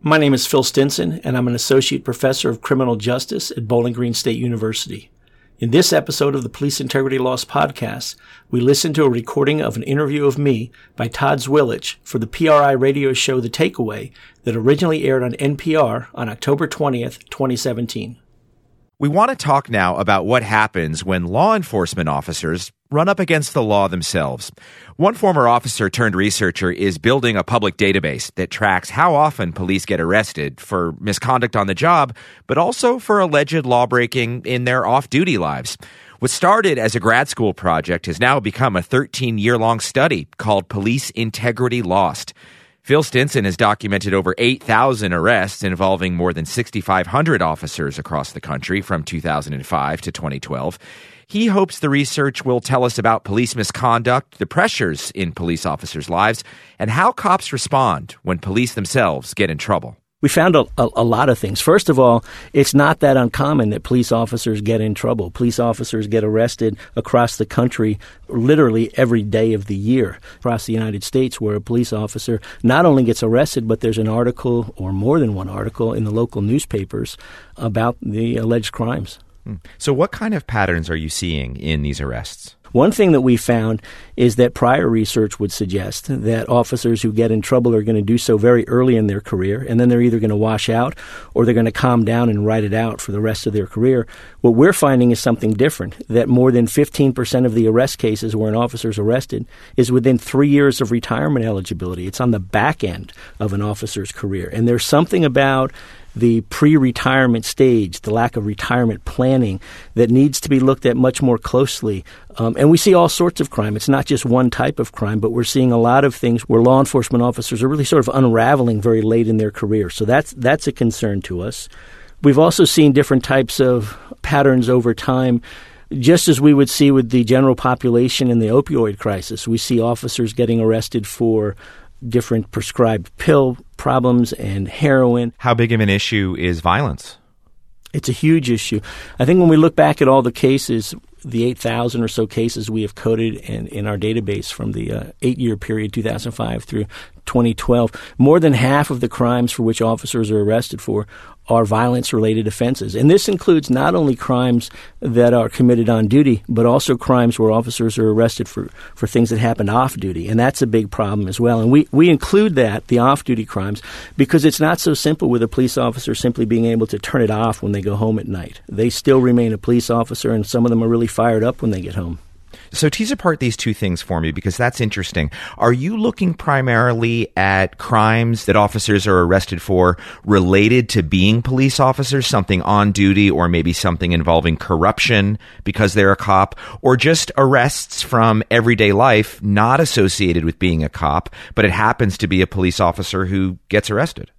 My name is Phil Stinson, and I'm an associate professor of criminal justice at Bowling Green State University. In this episode of the Police Integrity Lost podcast, we listen to a recording of an interview of me by Todd Zwilich for the PRI radio show The Takeaway that originally aired on NPR on October 20th, 2017. We want to talk now about what happens when law enforcement officers run up against the law themselves. One former officer turned researcher is building a public database that tracks how often police get arrested for misconduct on the job, but also for alleged lawbreaking in their off duty lives. What started as a grad school project has now become a 13 year long study called Police Integrity Lost. Phil Stinson has documented over 8,000 arrests involving more than 6,500 officers across the country from 2005 to 2012. He hopes the research will tell us about police misconduct, the pressures in police officers' lives, and how cops respond when police themselves get in trouble we found a, a, a, lot of things. First of all, it's not that uncommon that police officers get in trouble. Police officers get arrested across the country literally every day of the year across the United States, where a police officer not only gets arrested, but there's an article or more than one article in the local newspapers about the alleged crimes. Hmm. So, what kind of patterns are you seeing in these arrests? One thing that we found is that prior research would suggest that officers who get in trouble are going to do so very early in their career, and then they're either going to wash out or they're going to calm down and ride it out for the rest of their career. What we're finding is something different that more than 15% of the arrest cases where an officer is arrested is within three years of retirement eligibility. It's on the back end of an officer's career. And there's something about the pre retirement stage, the lack of retirement planning that needs to be looked at much more closely. Um, and we see all sorts of crime. It's not just one type of crime, but we're seeing a lot of things where law enforcement officers are really sort of unraveling very late in their career. So that's, that's a concern to us. We've also seen different types of patterns over time just as we would see with the general population in the opioid crisis, we see officers getting arrested for different prescribed pill problems and heroin. How big of an issue is violence? It's a huge issue. I think when we look back at all the cases, the 8,000 or so cases we have coded in, in our database from the uh, eight year period, 2005 through 2012, more than half of the crimes for which officers are arrested for are violence related offenses. And this includes not only crimes that are committed on duty, but also crimes where officers are arrested for, for things that happen off duty. And that's a big problem as well. And we, we include that, the off duty crimes, because it's not so simple with a police officer simply being able to turn it off when they go home at night. They still remain a police officer, and some of them are really fired up when they get home. So tease apart these two things for me because that's interesting. Are you looking primarily at crimes that officers are arrested for related to being police officers, something on duty or maybe something involving corruption because they're a cop, or just arrests from everyday life not associated with being a cop, but it happens to be a police officer who gets arrested?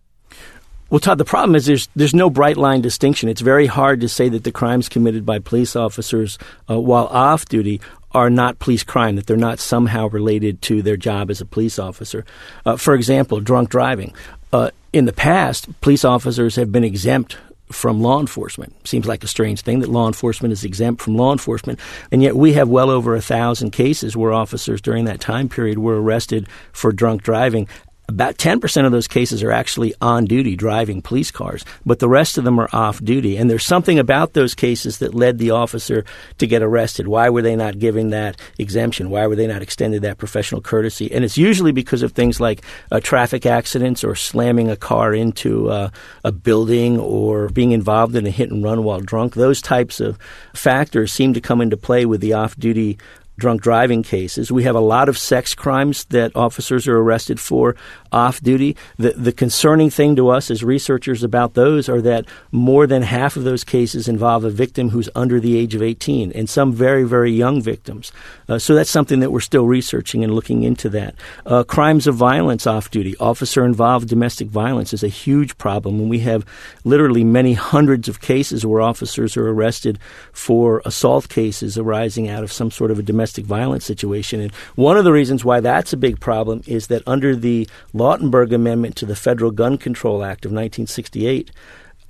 Well, Todd, the problem is there's there's no bright line distinction. It's very hard to say that the crimes committed by police officers uh, while off duty are not police crime, that they're not somehow related to their job as a police officer. Uh, for example, drunk driving. Uh, in the past, police officers have been exempt from law enforcement. Seems like a strange thing that law enforcement is exempt from law enforcement, and yet we have well over a thousand cases where officers during that time period were arrested for drunk driving about 10% of those cases are actually on duty driving police cars, but the rest of them are off duty. And there's something about those cases that led the officer to get arrested. Why were they not giving that exemption? Why were they not extended that professional courtesy? And it's usually because of things like uh, traffic accidents or slamming a car into uh, a building or being involved in a hit and run while drunk. Those types of factors seem to come into play with the off duty drunk driving cases. We have a lot of sex crimes that officers are arrested for off duty. The, the concerning thing to us as researchers about those are that more than half of those cases involve a victim who's under the age of 18 and some very, very young victims. Uh, so that's something that we're still researching and looking into that. Uh, crimes of violence off duty, officer involved domestic violence is a huge problem. And we have literally many hundreds of cases where officers are arrested for assault cases arising out of some sort of a domestic domestic violence situation. And one of the reasons why that's a big problem is that under the Lautenberg Amendment to the Federal Gun Control Act of 1968,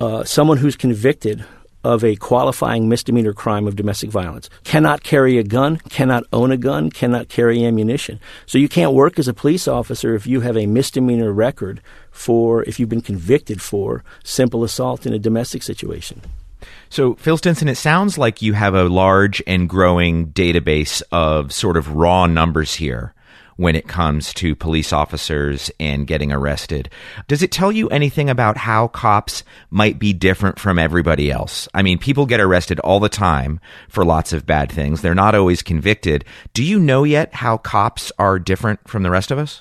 uh, someone who's convicted of a qualifying misdemeanor crime of domestic violence. Cannot carry a gun, cannot own a gun, cannot carry ammunition. So you can't work as a police officer if you have a misdemeanor record for, if you've been convicted for simple assault in a domestic situation. So, Phil Stinson, it sounds like you have a large and growing database of sort of raw numbers here when it comes to police officers and getting arrested. Does it tell you anything about how cops might be different from everybody else? I mean, people get arrested all the time for lots of bad things. They're not always convicted. Do you know yet how cops are different from the rest of us?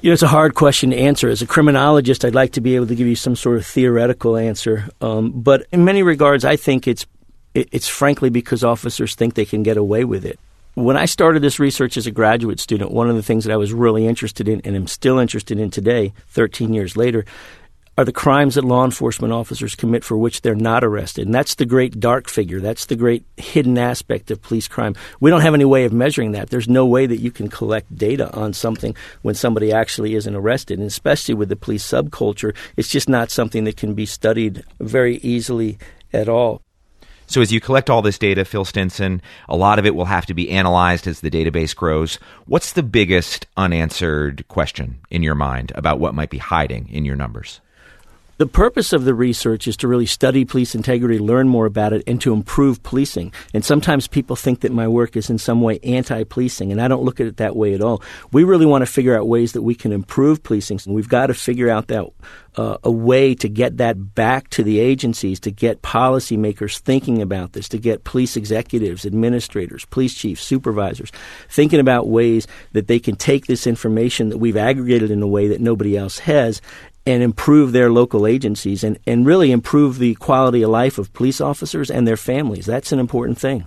You know, it's a hard question to answer. As a criminologist, I'd like to be able to give you some sort of theoretical answer. Um, but in many regards, I think it's it's frankly because officers think they can get away with it when I started this research as a graduate student, one of the things that I was really interested in and am still interested in today, 13 years later, are the crimes that law enforcement officers commit for which they're not arrested. And that's the great dark figure. That's the great hidden aspect of police crime. We don't have any way of measuring that. There's no way that you can collect data on something when somebody actually isn't arrested. And especially with the police subculture, it's just not something that can be studied very easily at all. So as you collect all this data, Phil Stinson, a lot of it will have to be analyzed as the database grows. What's the biggest unanswered question in your mind about what might be hiding in your numbers? The purpose of the research is to really study police integrity, learn more about it, and to improve policing. And sometimes people think that my work is in some way anti policing, and I don't look at it that way at all. We really want to figure out ways that we can improve policing, and we've got to figure out that uh, a way to get that back to the agencies, to get policymakers thinking about this, to get police executives, administrators, police chiefs, supervisors thinking about ways that they can take this information that we've aggregated in a way that nobody else has and improve their local agencies and, and really improve the quality of life of police officers and their families. That's an important thing.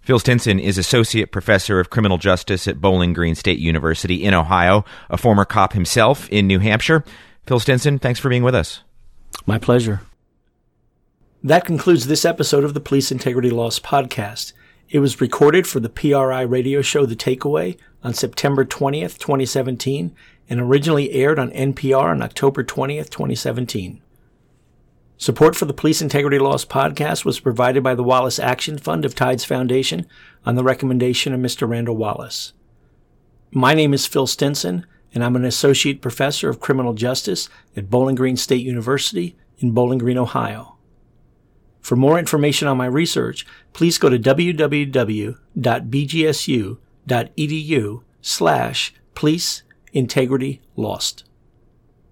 Phil Stinson is Associate Professor of Criminal Justice at Bowling Green State University in Ohio, a former cop himself in New Hampshire. Phil Stinson, thanks for being with us. My pleasure. That concludes this episode of the Police Integrity Lost podcast. It was recorded for the PRI radio show The Takeaway on September 20th, 2017, and originally aired on NPR on October 20th, 2017. Support for the Police Integrity Lost podcast was provided by the Wallace Action Fund of Tides Foundation on the recommendation of Mr. Randall Wallace. My name is Phil Stinson, and I'm an associate professor of criminal justice at Bowling Green State University in Bowling Green, Ohio. For more information on my research, please go to www.bgsu.edu slash police integrity lost.